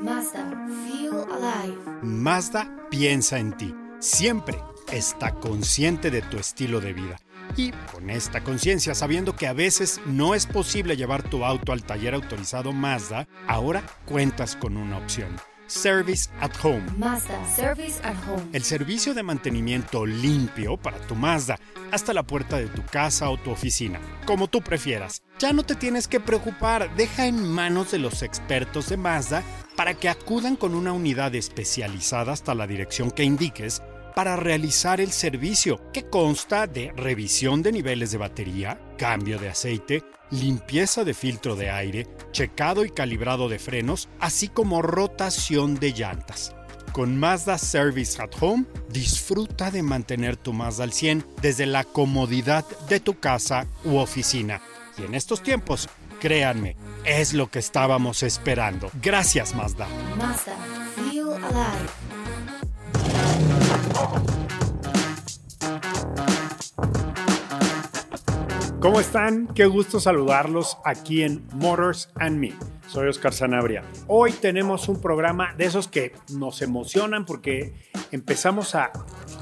Mazda, feel alive. Mazda piensa en ti. Siempre está consciente de tu estilo de vida. Y con esta conciencia, sabiendo que a veces no es posible llevar tu auto al taller autorizado Mazda, ahora cuentas con una opción. Service at Home. Mazda, service at home. El servicio de mantenimiento limpio para tu Mazda hasta la puerta de tu casa o tu oficina, como tú prefieras. Ya no te tienes que preocupar, deja en manos de los expertos de Mazda para que acudan con una unidad especializada hasta la dirección que indiques para realizar el servicio, que consta de revisión de niveles de batería, cambio de aceite, limpieza de filtro de aire, checado y calibrado de frenos, así como rotación de llantas. Con Mazda Service at Home, disfruta de mantener tu Mazda al 100 desde la comodidad de tu casa u oficina. Y en estos tiempos, créanme, es lo que estábamos esperando. Gracias Mazda. Mazda, feel alive. ¿Cómo están? Qué gusto saludarlos aquí en Motors and Me. Soy Oscar Sanabria. Hoy tenemos un programa de esos que nos emocionan porque empezamos a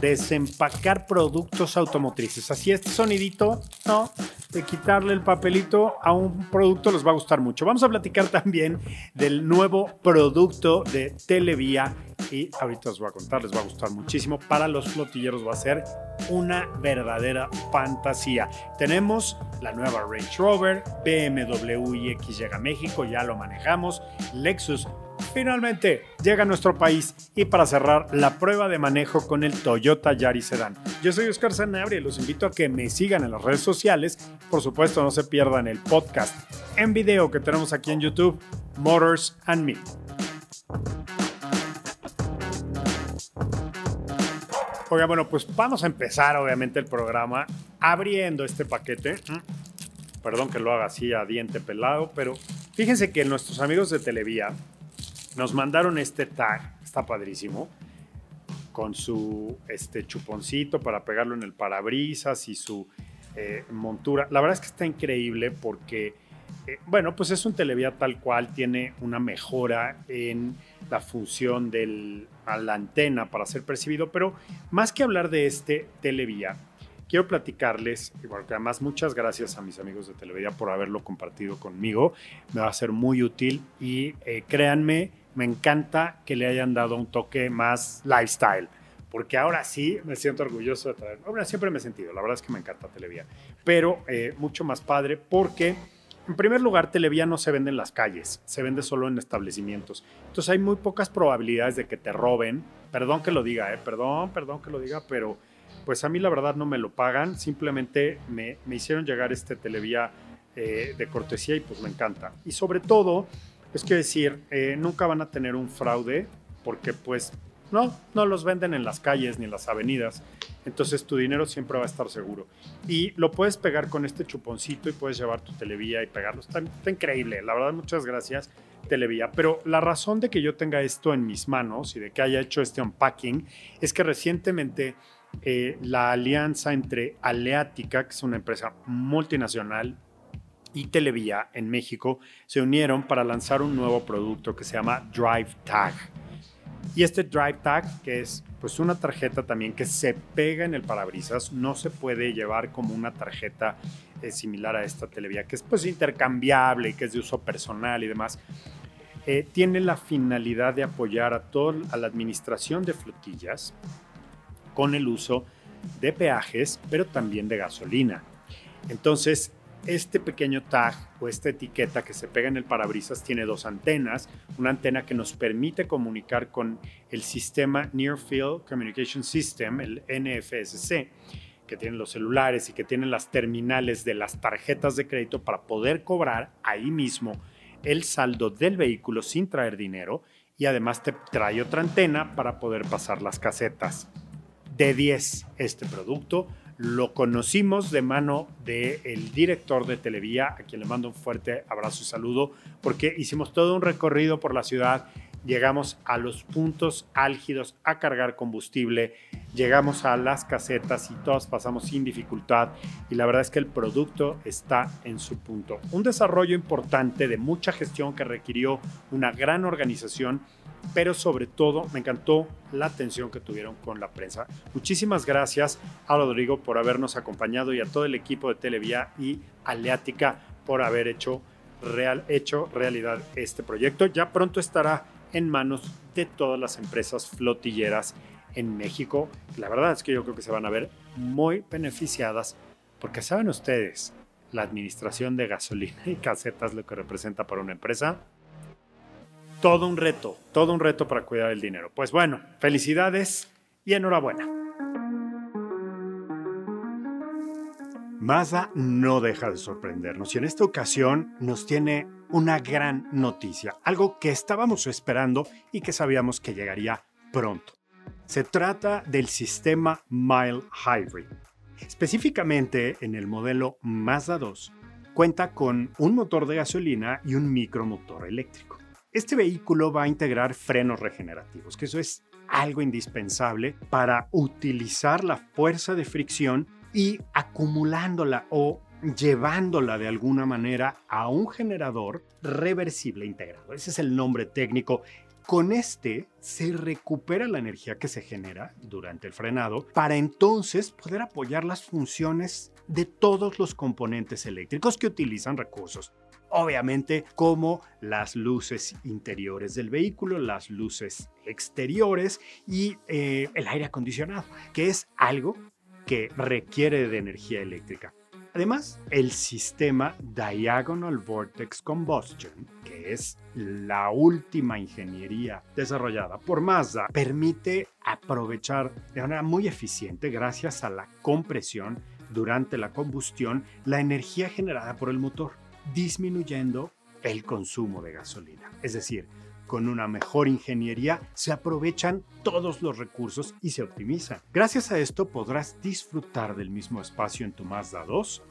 desempacar productos automotrices. Así este sonidito, ¿no? De quitarle el papelito a un producto les va a gustar mucho. Vamos a platicar también del nuevo producto de Televía y ahorita os voy a contar, les va a gustar muchísimo. Para los flotilleros va a ser una verdadera fantasía. Tenemos la nueva Range Rover, BMW iX llega a México, ya lo manejamos, Lexus finalmente llega a nuestro país y para cerrar la prueba de manejo con el Toyota Yaris Sedan. Yo soy Oscar Sanabria y los invito a que me sigan en las redes sociales. Por supuesto, no se pierdan el podcast en video que tenemos aquí en YouTube, Motors and Me. Oiga, bueno, pues vamos a empezar obviamente el programa abriendo este paquete. Perdón que lo haga así a diente pelado, pero fíjense que nuestros amigos de Televía nos mandaron este tag, está padrísimo, con su este chuponcito para pegarlo en el parabrisas y su eh, montura. La verdad es que está increíble porque, eh, bueno, pues es un Televía tal cual, tiene una mejora en la función de la antena para ser percibido, pero más que hablar de este Televía, quiero platicarles, y bueno, que además muchas gracias a mis amigos de Televía por haberlo compartido conmigo, me va a ser muy útil y eh, créanme, me encanta que le hayan dado un toque más lifestyle, porque ahora sí me siento orgulloso de traer, siempre me he sentido, la verdad es que me encanta Televía, pero eh, mucho más padre porque... En primer lugar, Televía no se vende en las calles, se vende solo en establecimientos. Entonces hay muy pocas probabilidades de que te roben. Perdón que lo diga, eh, perdón, perdón que lo diga, pero pues a mí la verdad no me lo pagan. Simplemente me, me hicieron llegar este Televía eh, de cortesía y pues me encanta. Y sobre todo, es que decir, eh, nunca van a tener un fraude porque pues no, no los venden en las calles ni en las avenidas. Entonces tu dinero siempre va a estar seguro. Y lo puedes pegar con este chuponcito y puedes llevar tu televía y pegarlo. Está, increíble. La verdad, muchas gracias, Televía. Pero la razón de que yo tenga esto en mis manos y de que haya hecho este unpacking es que recientemente eh, la alianza entre Aleática, que es una empresa multinacional, y Televía en México se unieron para lanzar un nuevo producto que se llama Drive Tag. Y este Drive Tag, que es pues una tarjeta también que se pega en el parabrisas, no se puede llevar como una tarjeta eh, similar a esta Televía, que es pues intercambiable y que es de uso personal y demás. Eh, tiene la finalidad de apoyar a toda a la administración de flotillas con el uso de peajes, pero también de gasolina. Entonces, este pequeño tag o esta etiqueta que se pega en el parabrisas tiene dos antenas. Una antena que nos permite comunicar con el sistema Near Field Communication System, el NFSC, que tienen los celulares y que tienen las terminales de las tarjetas de crédito para poder cobrar ahí mismo el saldo del vehículo sin traer dinero y además te trae otra antena para poder pasar las casetas. De 10 este producto lo conocimos de mano del director de Televía, a quien le mando un fuerte abrazo y saludo, porque hicimos todo un recorrido por la ciudad, llegamos a los puntos álgidos a cargar combustible, llegamos a las casetas y todas pasamos sin dificultad y la verdad es que el producto está en su punto. Un desarrollo importante de mucha gestión que requirió una gran organización pero sobre todo me encantó la atención que tuvieron con la prensa. Muchísimas gracias a Rodrigo por habernos acompañado y a todo el equipo de Televía y Aleática por haber hecho, real, hecho realidad este proyecto. Ya pronto estará en manos de todas las empresas flotilleras en México. La verdad es que yo creo que se van a ver muy beneficiadas porque saben ustedes, la administración de gasolina y casetas lo que representa para una empresa todo un reto, todo un reto para cuidar el dinero. Pues bueno, felicidades y enhorabuena. Mazda no deja de sorprendernos y en esta ocasión nos tiene una gran noticia, algo que estábamos esperando y que sabíamos que llegaría pronto. Se trata del sistema Mile Hybrid. Específicamente en el modelo Mazda 2, cuenta con un motor de gasolina y un micromotor eléctrico. Este vehículo va a integrar frenos regenerativos, que eso es algo indispensable para utilizar la fuerza de fricción y acumulándola o llevándola de alguna manera a un generador reversible integrado. Ese es el nombre técnico. Con este se recupera la energía que se genera durante el frenado para entonces poder apoyar las funciones de todos los componentes eléctricos que utilizan recursos obviamente como las luces interiores del vehículo, las luces exteriores y eh, el aire acondicionado, que es algo que requiere de energía eléctrica. Además, el sistema Diagonal Vortex Combustion, que es la última ingeniería desarrollada por Mazda, permite aprovechar de manera muy eficiente, gracias a la compresión durante la combustión, la energía generada por el motor disminuyendo el consumo de gasolina. Es decir, con una mejor ingeniería se aprovechan todos los recursos y se optimizan. Gracias a esto podrás disfrutar del mismo espacio en tu Mazda 2,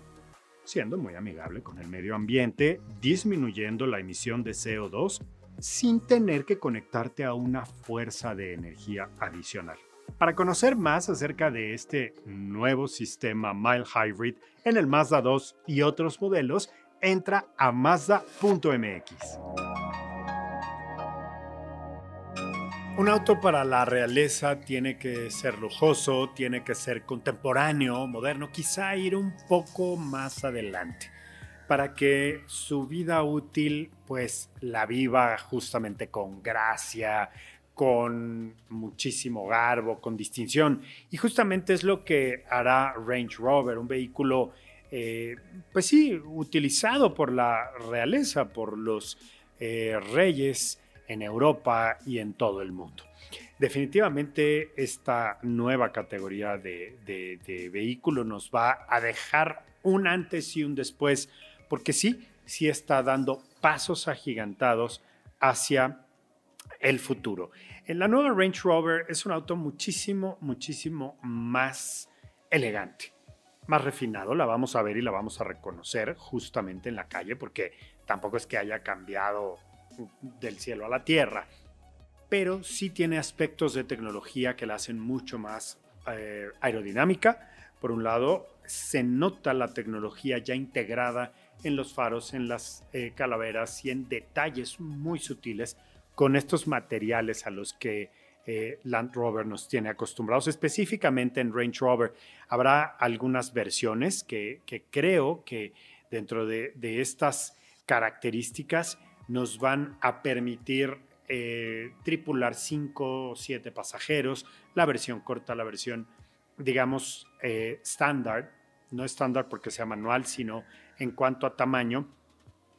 siendo muy amigable con el medio ambiente, disminuyendo la emisión de CO2 sin tener que conectarte a una fuerza de energía adicional. Para conocer más acerca de este nuevo sistema Mile Hybrid en el Mazda 2 y otros modelos, entra a Mazda.mx. Un auto para la realeza tiene que ser lujoso, tiene que ser contemporáneo, moderno, quizá ir un poco más adelante para que su vida útil pues la viva justamente con gracia, con muchísimo garbo, con distinción. Y justamente es lo que hará Range Rover, un vehículo eh, pues sí, utilizado por la realeza, por los eh, reyes en Europa y en todo el mundo. Definitivamente esta nueva categoría de, de, vehículo nos va a dejar un antes y un después, porque sí, sí está dando pasos agigantados hacia el futuro. En la nueva Range Rover es un auto muchísimo, muchísimo más elegante más refinado, la vamos a ver y la vamos a reconocer justamente en la calle, porque tampoco es que haya cambiado del cielo a la tierra, pero sí tiene aspectos de tecnología que la hacen mucho más eh, aerodinámica. Por un lado, se nota la tecnología ya integrada en los faros, en las eh, calaveras y en detalles muy sutiles con estos materiales a los que eh, Land Rover nos tiene acostumbrados, específicamente en Range Rover. Habrá algunas versiones que, creo que dentro de, estas características nos van a permitir eh, tripular 5 o 7 pasajeros, la versión corta, la versión, digamos, estándar, eh, no estándar porque sea manual, sino en cuanto a tamaño,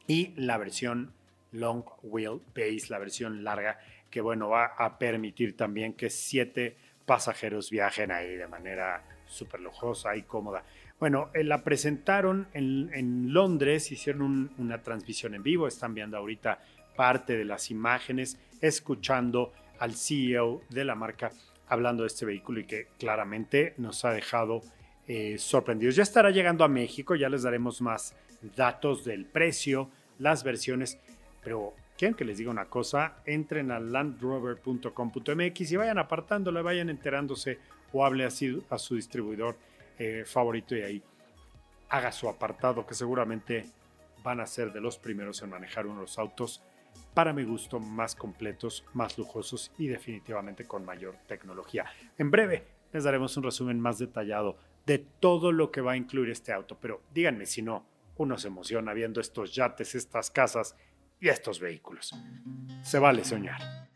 y la versión long wheel base, la versión larga, que bueno, va a permitir también que siete pasajeros viajen ahí de manera súper lujosa y cómoda. Bueno, eh, la presentaron en, Londres, hicieron un- una transmisión en vivo, están viendo ahorita parte de las imágenes, escuchando al CEO de la marca hablando de este vehículo y que claramente nos ha dejado eh, sorprendidos. Ya estará llegando a México, ya les daremos más datos del precio, las versiones, pero quieren que les diga una cosa, entren a landrover.com.mx y vayan apartándolo, vayan enterándose o hable así a su distribuidor eh, favorito y ahí haga su apartado que seguramente van a ser de los primeros en manejar uno de los autos para mi gusto más completos, más lujosos y definitivamente con mayor tecnología. En breve les daremos un resumen más detallado de todo lo que va a incluir este auto, pero díganme si no, uno se emociona viendo estos yates, estas casas y estos vehículos. Se vale soñar.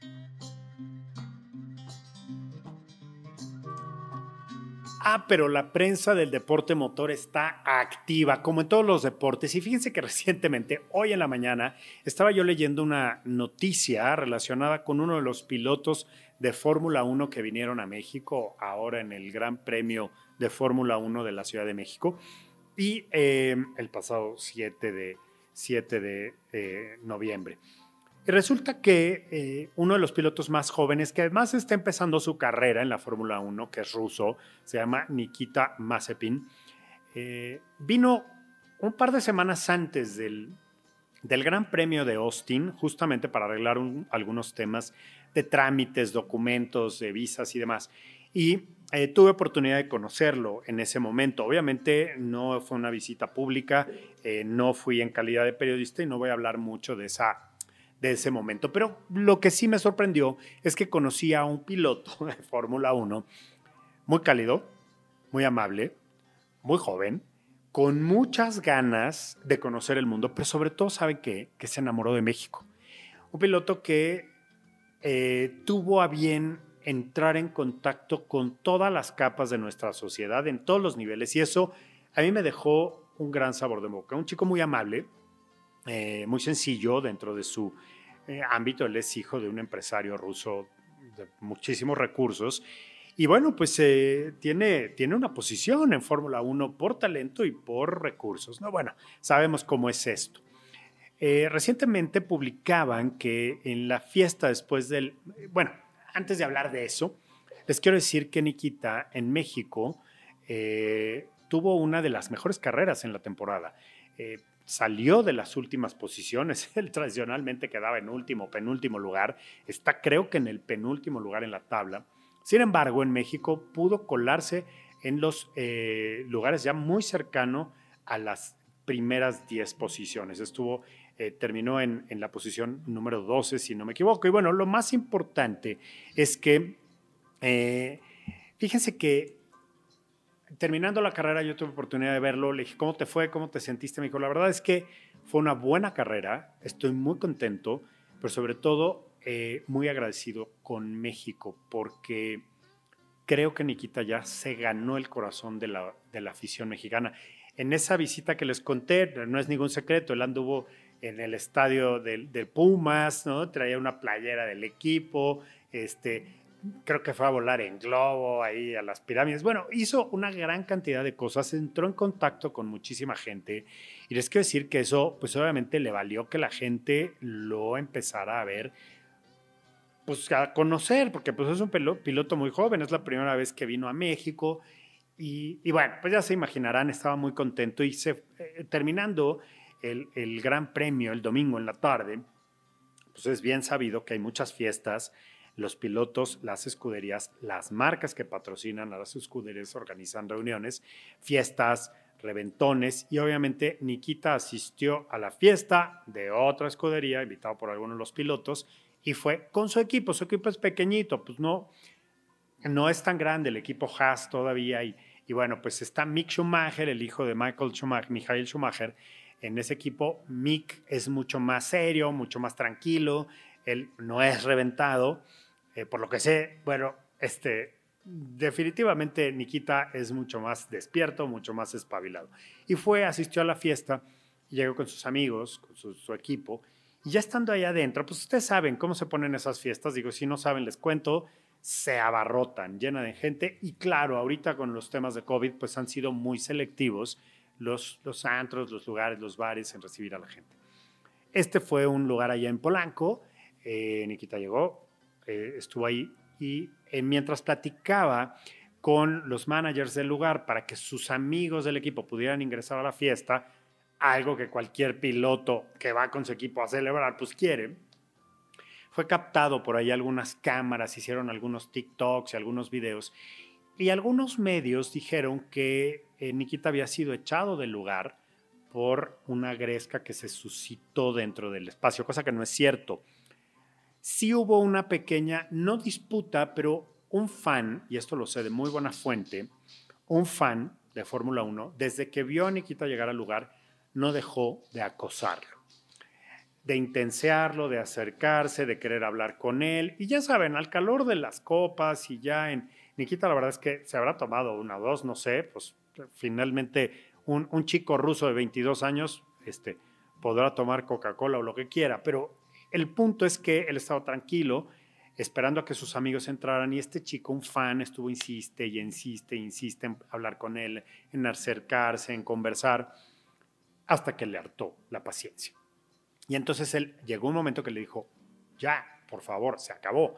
Ah, pero la prensa del deporte motor está activa, como en todos los deportes. Y fíjense que recientemente, hoy en la mañana, estaba yo leyendo una noticia relacionada con uno de los pilotos de Fórmula 1 que vinieron a México ahora en el Gran Premio de Fórmula 1 de la Ciudad de México. Y eh, el pasado 7 de, 7 de eh, noviembre. Resulta que eh, uno de los pilotos más jóvenes, que además está empezando su carrera en la Fórmula 1, que es ruso, se llama Nikita Mazepin, eh, vino un par de semanas antes del, del Gran Premio de Austin, justamente para arreglar un- algunos temas de trámites, documentos, de visas y demás. Y eh, tuve oportunidad de conocerlo en ese momento. Obviamente no fue una visita pública, no fui en calidad de periodista y no voy a hablar mucho de esa de ese momento. Pero lo que sí me sorprendió es que conocí a un piloto de Fórmula 1 muy cálido, muy amable, muy joven, con muchas ganas de conocer el mundo, pero sobre todo, ¿sabe qué? Que se enamoró de México. Un piloto que eh, tuvo a bien entrar en contacto con todas las capas de nuestra sociedad, en todos los niveles, y eso a mí me dejó un gran sabor de boca. Un chico muy amable, eh, muy sencillo dentro de su eh, ámbito. Él es hijo de un empresario ruso de muchísimos recursos. Y bueno, pues eh, tiene, tiene una posición en Fórmula 1 por talento y por recursos. ¿no? Bueno, sabemos cómo es esto. Recientemente publicaban que en la fiesta después del... Bueno, antes de hablar de eso, les quiero decir que Nikita en México tuvo una de las mejores carreras en la temporada. Salió de las últimas posiciones. Él tradicionalmente quedaba en último, penúltimo lugar. Está creo que en el penúltimo lugar en la tabla. Sin embargo, en México pudo colarse en los eh, lugares ya muy cercano a las primeras 10 posiciones. Estuvo, eh, terminó en, en, la posición número 12, si no me equivoco. Y bueno, lo más importante es que, eh, fíjense que terminando la carrera, yo tuve oportunidad de verlo. Le dije, ¿cómo te fue? ¿Cómo te sentiste? Me dijo, la verdad es que fue una buena carrera. Estoy muy contento, pero sobre todo eh, muy agradecido con México porque creo que Nikita ya se ganó el corazón de la, de la afición mexicana. En esa visita que les conté, no es ningún secreto, él anduvo en el estadio del, del Pumas, ¿no? Traía una playera del equipo, este, creo que fue a volar en globo ahí a las pirámides. Bueno, hizo una gran cantidad de cosas, entró en contacto con muchísima gente y les quiero decir que eso, pues obviamente le valió que la gente lo empezara a ver, pues a conocer, porque pues es un piloto muy joven, es la primera vez que vino a México y, y bueno, pues ya se imaginarán, estaba muy contento y se, eh, terminando el, el Gran Premio el domingo en la tarde, pues es bien sabido que hay muchas fiestas, los pilotos, las escuderías, las marcas que patrocinan a las escuderías organizan reuniones, fiestas, reventones y obviamente Nikita asistió a la fiesta de otra escudería, invitado por algunos de los pilotos, y fue con su equipo. Su equipo es pequeñito, pues no, no es tan grande el equipo Haas todavía. Y, y bueno, pues está Mick Schumacher, el hijo de Michael Schumacher, Michael Schumacher. En ese equipo, Mick es mucho más serio, mucho más tranquilo, él no es reventado. Eh, por lo que sé, bueno, este, definitivamente Nikita es mucho más despierto, mucho más espabilado. Y fue, asistió a la fiesta, llegó con sus amigos, con su, equipo, y ya estando ahí adentro, pues ustedes saben cómo se ponen esas fiestas. Digo, si no saben, les cuento. se abarrotan, llena de gente y claro, ahorita con los temas de COVID pues han sido muy selectivos los, los antros, los lugares, los bares en recibir a la gente. Este fue un lugar allá en Polanco, eh, Nikita llegó, eh, estuvo ahí y eh, mientras platicaba con los managers del lugar para que sus amigos del equipo pudieran ingresar a la fiesta, algo que cualquier piloto que va con su equipo a celebrar pues quiere, fue captado por ahí algunas cámaras, hicieron algunos TikToks y algunos videos. Y algunos medios dijeron que eh, Nikita había sido echado del lugar por una gresca que se suscitó dentro del espacio, cosa que no es cierto. Sí hubo una pequeña, no disputa, pero un fan, y esto lo sé de muy buena fuente, un fan de Fórmula 1, desde que vio a Nikita llegar al lugar, no dejó de acosarlo de intensearlo, de acercarse, de querer hablar con él. Y ya saben, al calor de las copas y ya en... Nikita, la verdad es que se habrá tomado una o dos, no sé, pues finalmente un, un chico ruso de 22 años este, podrá tomar Coca-Cola o lo que quiera, pero el punto es que él estaba tranquilo, esperando a que sus amigos entraran y este chico, un fan, estuvo insiste y insiste, insiste en hablar con él, en acercarse, en conversar, hasta que le hartó la paciencia. Y entonces él llegó un momento que le dijo, ya, por favor, se acabó.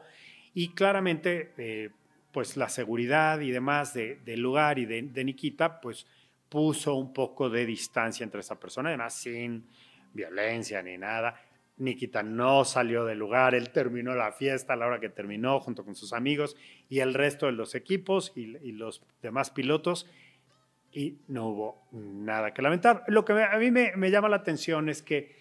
Y claramente, eh, pues la seguridad y demás del lugar y de, de, Nikita, pues puso un poco de distancia entre esa persona, además sin violencia ni nada. Nikita no salió del lugar, él terminó la fiesta a la hora que terminó junto con sus amigos y el resto de los equipos y, los demás pilotos y no hubo nada que lamentar. Lo que a mí me, llama la atención es que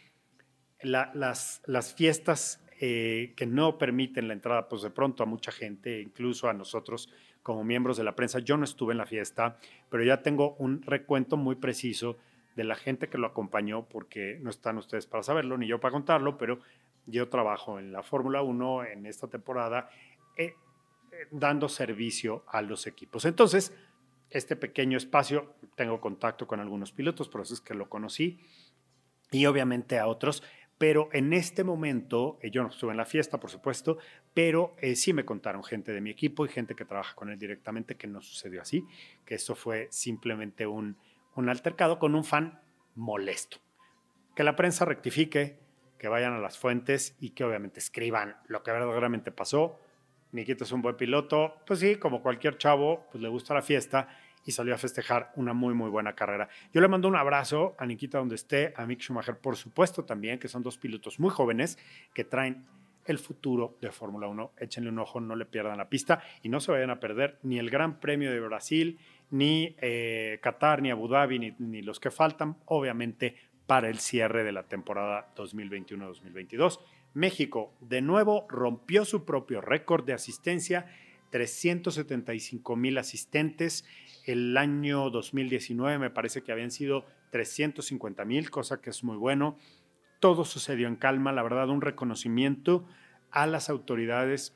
las, las fiestas eh, que no permiten la entrada, pues de pronto a mucha gente, incluso a nosotros como miembros de la prensa. Yo no estuve en la fiesta, pero ya tengo un recuento muy preciso de la gente que lo acompañó, porque no están ustedes para saberlo, ni yo para contarlo, pero yo trabajo en la Fórmula 1 en esta temporada, eh, eh, dando servicio a los equipos. Entonces, este pequeño espacio, tengo contacto con algunos pilotos, por eso es que lo conocí, y obviamente a otros, pero en este momento, eh, yo no estuve en la fiesta, por supuesto, pero sí me contaron gente de mi equipo y gente que trabaja con él directamente que no sucedió así, que eso fue simplemente un, un altercado con un fan molesto. Que la prensa rectifique, que vayan a las fuentes y que obviamente escriban lo que verdaderamente pasó. Nikita es un buen piloto, pues sí, como cualquier chavo, pues le gusta la fiesta y salió a festejar una muy, muy buena carrera. Yo le mando un abrazo a Nikita donde esté, a Mick Schumacher, por supuesto también, que son dos pilotos muy jóvenes que traen el futuro de Fórmula 1. Échenle un ojo, no le pierdan la pista y no se vayan a perder ni el Gran Premio de Brasil, ni eh, Qatar, ni Abu Dhabi, ni, ni los que faltan, obviamente, para el cierre de la temporada 2021-2022. México de nuevo rompió su propio récord de asistencia, 375 mil asistentes. El año 2019 me parece que habían sido 350 mil, cosa que es muy bueno. Todo sucedió en calma, la verdad, un reconocimiento a las autoridades,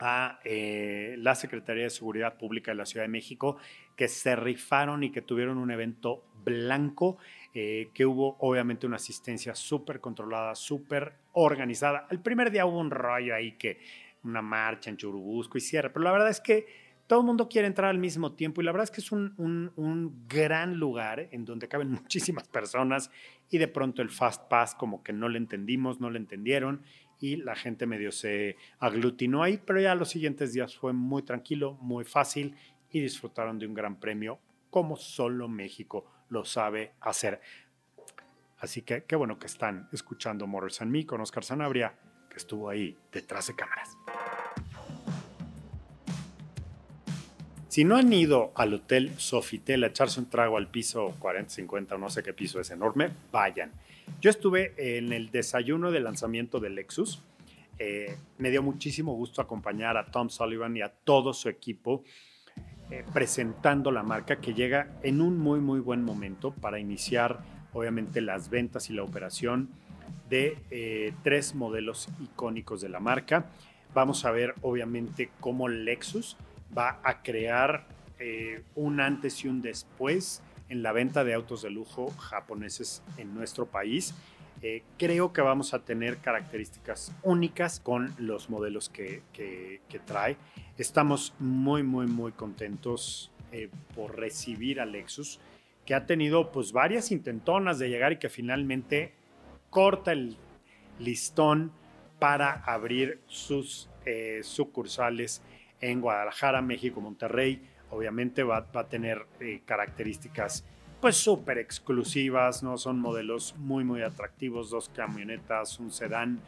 a eh, la Secretaría de Seguridad Pública de la Ciudad de México, que se rifaron y que tuvieron un evento blanco, eh, que hubo obviamente una asistencia súper controlada, súper organizada. El primer día hubo un rollo ahí que una marcha en Churubusco y cierre, pero la verdad es que todo el mundo quiere entrar al mismo tiempo y la verdad es que es un, un, gran lugar en donde caben muchísimas personas y de pronto el Fast Pass como que no le entendimos, no le entendieron y la gente medio se aglutinó ahí, pero ya los siguientes días fue muy tranquilo, muy fácil y disfrutaron de un gran premio como solo México lo sabe hacer. Así que qué bueno que están escuchando Morris and Me con Oscar Sanabria, que estuvo ahí detrás de cámaras. Si no han ido al Hotel Sofitel a echarse un trago al piso 40, 50 o no sé qué piso es enorme, vayan. Yo estuve en el desayuno de lanzamiento del Lexus. Eh, me dio muchísimo gusto acompañar a Tom Sullivan y a todo su equipo eh, presentando la marca que llega en un muy muy buen momento para iniciar obviamente las ventas y la operación de eh, tres modelos icónicos de la marca. Vamos a ver obviamente cómo Lexus va a crear un antes y un después en la venta de autos de lujo japoneses en nuestro país. Eh, creo que vamos a tener características únicas con los modelos que, que- trae. Estamos muy, muy, muy contentos eh, por recibir a Lexus, que ha tenido pues varias intentonas de llegar y que finalmente corta el listón para abrir sus eh, sucursales en Guadalajara, México, Monterrey. Obviamente va, va a tener eh, características pues súper exclusivas, ¿no? Son modelos muy, muy atractivos, dos camionetas, un sedán.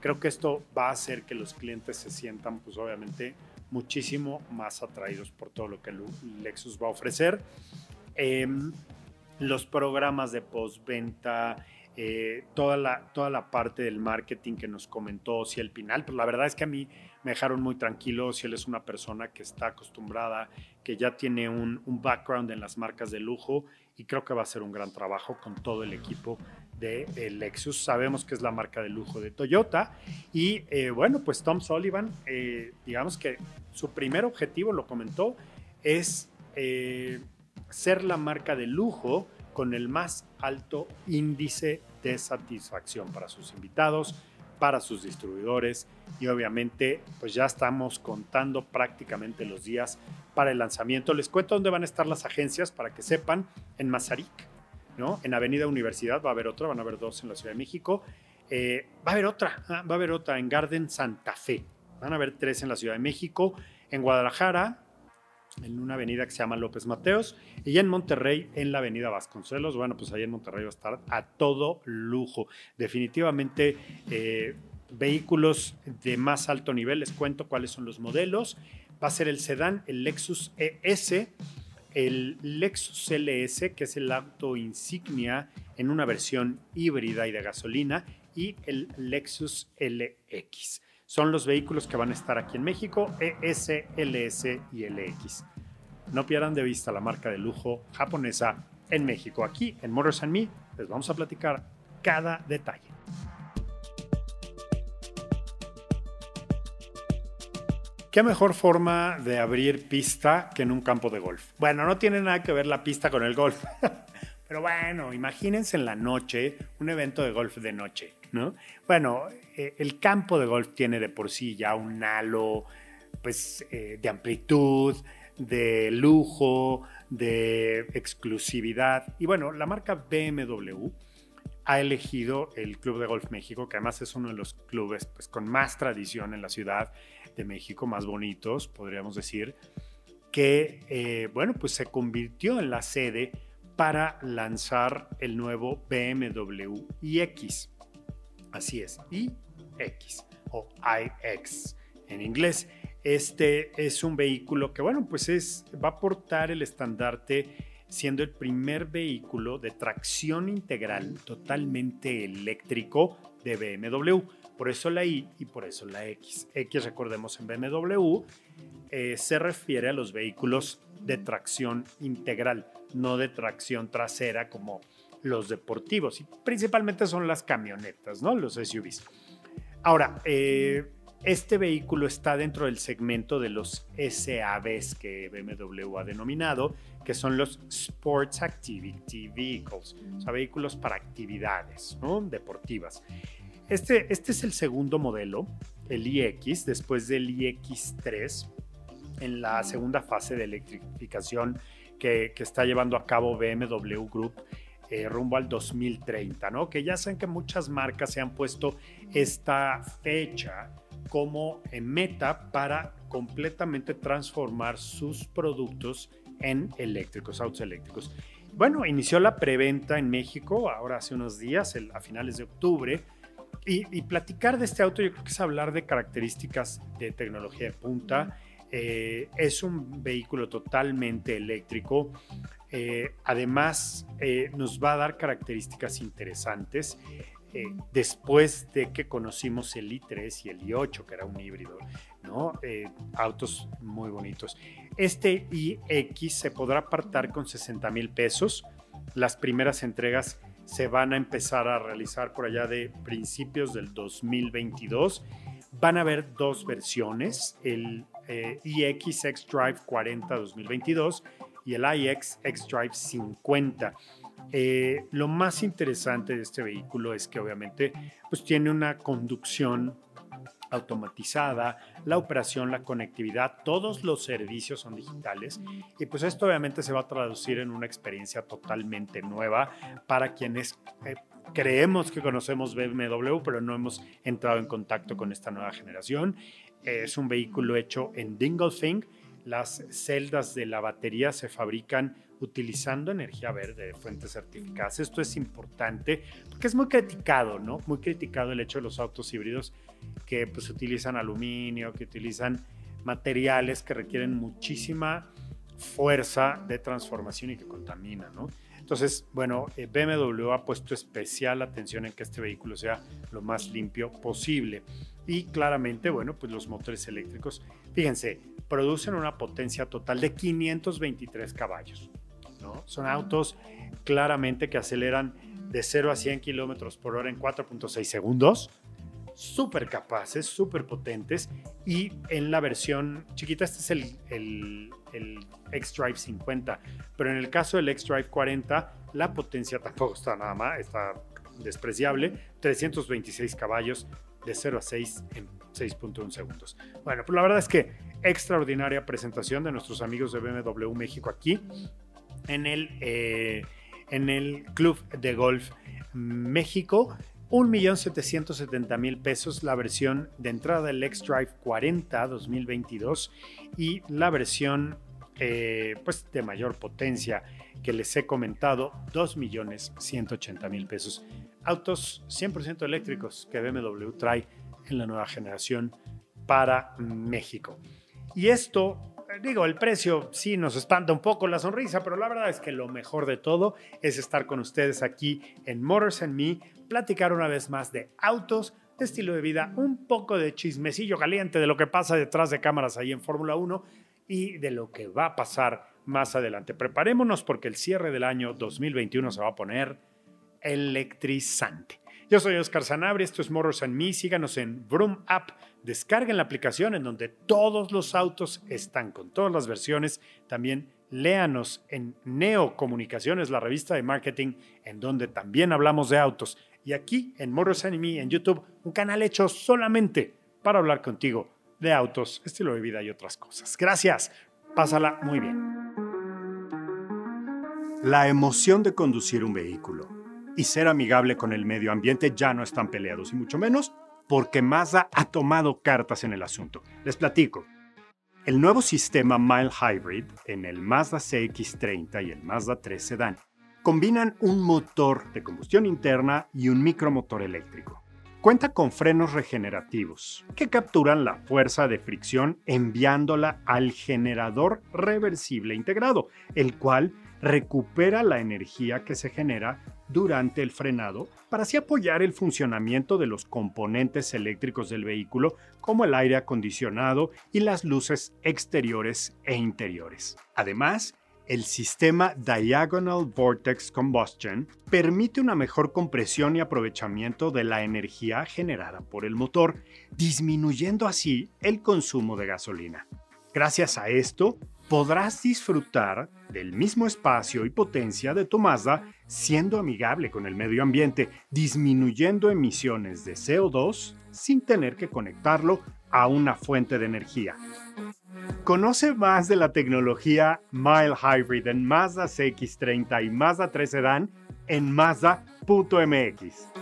Creo que esto va a hacer que los clientes se sientan, pues obviamente, muchísimo más atraídos por todo lo que Lexus va a ofrecer. Em, los programas de postventa, eh, toda, la, toda la parte del marketing que nos comentó Ciel Pinal, pues la verdad es que a mí me dejaron muy tranquilo. Si él es una persona que está acostumbrada, que ya tiene un, un background en las marcas de lujo y creo que va a ser un gran trabajo con todo el equipo de Lexus. Sabemos que es la marca de lujo de Toyota y eh, bueno, pues Tom Sullivan, eh, digamos que su primer objetivo, lo comentó, es eh, ser la marca de lujo con el más alto índice de satisfacción para sus invitados, para sus distribuidores y obviamente pues ya estamos contando prácticamente los días para el lanzamiento. Les cuento dónde van a estar las agencias para que sepan. En Mazarik, ¿no? En Avenida Universidad va a haber otra, van a haber dos en la Ciudad de México. Eh, va a haber otra, ah, va a haber otra en Garden Santa Fe. Van a haber tres en la Ciudad de México. En Guadalajara, en una avenida que se llama López Mateos, y en Monterrey, en la avenida Vasconcelos. Bueno, pues ahí en Monterrey va a estar a todo lujo. Definitivamente eh, vehículos de más alto nivel, les cuento cuáles son los modelos. Va a ser el sedán, el Lexus ES, el Lexus LS, que es el auto insignia en una versión híbrida y de gasolina, y el Lexus LX. Son los vehículos que van a estar aquí en México, ES, LS y LX. No pierdan de vista la marca de lujo japonesa en México. Aquí en Motors and Me les vamos a platicar cada detalle. ¿Qué mejor forma de abrir pista que en un campo de golf? Bueno, no tiene nada que ver la pista con el golf. Pero bueno, imagínense en la noche, un evento de golf de noche, ¿no? Bueno, eh, el campo de golf tiene de por sí ya un halo, pues, eh, de amplitud, de lujo, de exclusividad. Y bueno, la marca BMW ha elegido el Club de Golf México, que además es uno de los clubes pues, con más tradición en la Ciudad de México, más bonitos, podríamos decir, que, eh, bueno, pues se convirtió en la sede para lanzar el nuevo BMW iX. Así es, iX o iX en inglés. Este es un vehículo que, bueno, pues es, va a portar el estandarte siendo el primer vehículo de tracción integral totalmente eléctrico de BMW. Por eso la I y por eso la X. X, recordemos, en BMW eh, se refiere a los vehículos de tracción integral, no de tracción trasera como los deportivos. Y principalmente son las camionetas, ¿no? Los SUVs. Ahora, eh, este vehículo está dentro del segmento de los SAVs que BMW ha denominado, que son los Sports Activity Vehicles, o sea, vehículos para actividades ¿no? deportivas. Este, este es el segundo modelo, el iX, después del iX3, en la segunda fase de electrificación que, que está llevando a cabo BMW Group eh, rumbo al 2030, ¿no? Que ya saben que muchas marcas se han puesto esta fecha como meta para completamente transformar sus productos en eléctricos, autos eléctricos. Bueno, inició la preventa en México ahora hace unos días, el, a finales de octubre, y, y, platicar de este auto yo creo que es hablar de características de tecnología de punta. Eh, es un vehículo totalmente eléctrico. Eh, además, eh, nos va a dar características interesantes. Después de que conocimos el i3 y el i8, que era un híbrido, ¿no? Autos muy bonitos. Este iX se podrá apartar con 60 mil pesos. Las primeras entregas se van a empezar a realizar por allá de principios del 2022. Van a haber dos versiones, el eh, iX X Drive 40 2022 y el iX X Drive 50. Eh, lo más interesante de este vehículo es que obviamente pues, tiene una conducción automatizada, la operación, la conectividad, todos los servicios son digitales y pues esto obviamente se va a traducir en una experiencia totalmente nueva para quienes eh, creemos que conocemos BMW pero no hemos entrado en contacto con esta nueva generación. Es un vehículo hecho en Dingolfing. Las celdas de la batería se fabrican utilizando energía verde de fuentes certificadas. Esto es importante porque es muy criticado, ¿no? Muy criticado el hecho de los autos híbridos que pues utilizan aluminio, que utilizan materiales que requieren muchísima fuerza de transformación y que contaminan, ¿no? Entonces, bueno, eh, BMW ha puesto especial atención en que este vehículo sea lo más limpio posible. Y claramente, bueno, pues los motores eléctricos, fíjense, producen una potencia total de 523 caballos. Son autos claramente que aceleran de 0 a 100 kilómetros por hora en 4.6 segundos. Súper capaces, súper potentes. Y en la versión chiquita, este es el, el, el X-Drive 50. Pero en el caso del X-Drive 40, la potencia tampoco está nada más, está despreciable. 326 caballos de 0 a 6 en 6.1 segundos. Bueno, pues la verdad es que extraordinaria presentación de nuestros amigos de BMW México aquí en el, eh, en el Club de Golf México. 1.770.000 pesos la versión de entrada del X-Drive 40 2022 y la versión eh, pues de mayor potencia que les he comentado, 2.180.000 pesos. Autos 100% eléctricos que BMW trae en la nueva generación para México. Y esto digo, el precio sí nos espanta un poco la sonrisa, pero la verdad es que lo mejor de todo es estar con ustedes aquí en Motors and Me, platicar una vez más de autos, de estilo de vida, un poco de chismecillo caliente de lo que pasa detrás de cámaras ahí en Fórmula 1 y de lo que va a pasar más adelante. Preparémonos porque el cierre del año 2021 se va a poner electrizante. Yo soy Oscar Sanabria, esto es Motors and Me. Síganos en Vroom App. Descarguen la aplicación en donde todos los autos están con todas las versiones. También léanos en Neo Comunicaciones, la revista de marketing, en donde también hablamos de autos. Y aquí en Motors and Me en YouTube, un canal hecho solamente para hablar contigo de autos, estilo de vida y otras cosas. Gracias. Pásala muy bien. La emoción de conducir un vehículo y ser amigable con el medio ambiente ya no están peleados, y mucho menos porque Mazda ha tomado cartas en el asunto. Les platico. El nuevo sistema Mile Hybrid en el Mazda CX30 y el Mazda 3 Sedan combinan un motor de combustión interna y un micromotor eléctrico. Cuenta con frenos regenerativos que capturan la fuerza de fricción enviándola al generador reversible integrado, el cual recupera la energía que se genera durante el frenado para así apoyar el funcionamiento de los componentes eléctricos del vehículo como el aire acondicionado y las luces exteriores e interiores. Además, el sistema Diagonal Vortex Combustion permite una mejor compresión y aprovechamiento de la energía generada por el motor, disminuyendo así el consumo de gasolina. Gracias a esto, podrás disfrutar del mismo espacio y potencia de tu Mazda siendo amigable con el medio ambiente, disminuyendo emisiones de CO2 sin tener que conectarlo a una fuente de energía. Conoce más de la tecnología Mile Hybrid en Mazda CX30 y Mazda 3 Sedan en Mazda.mx.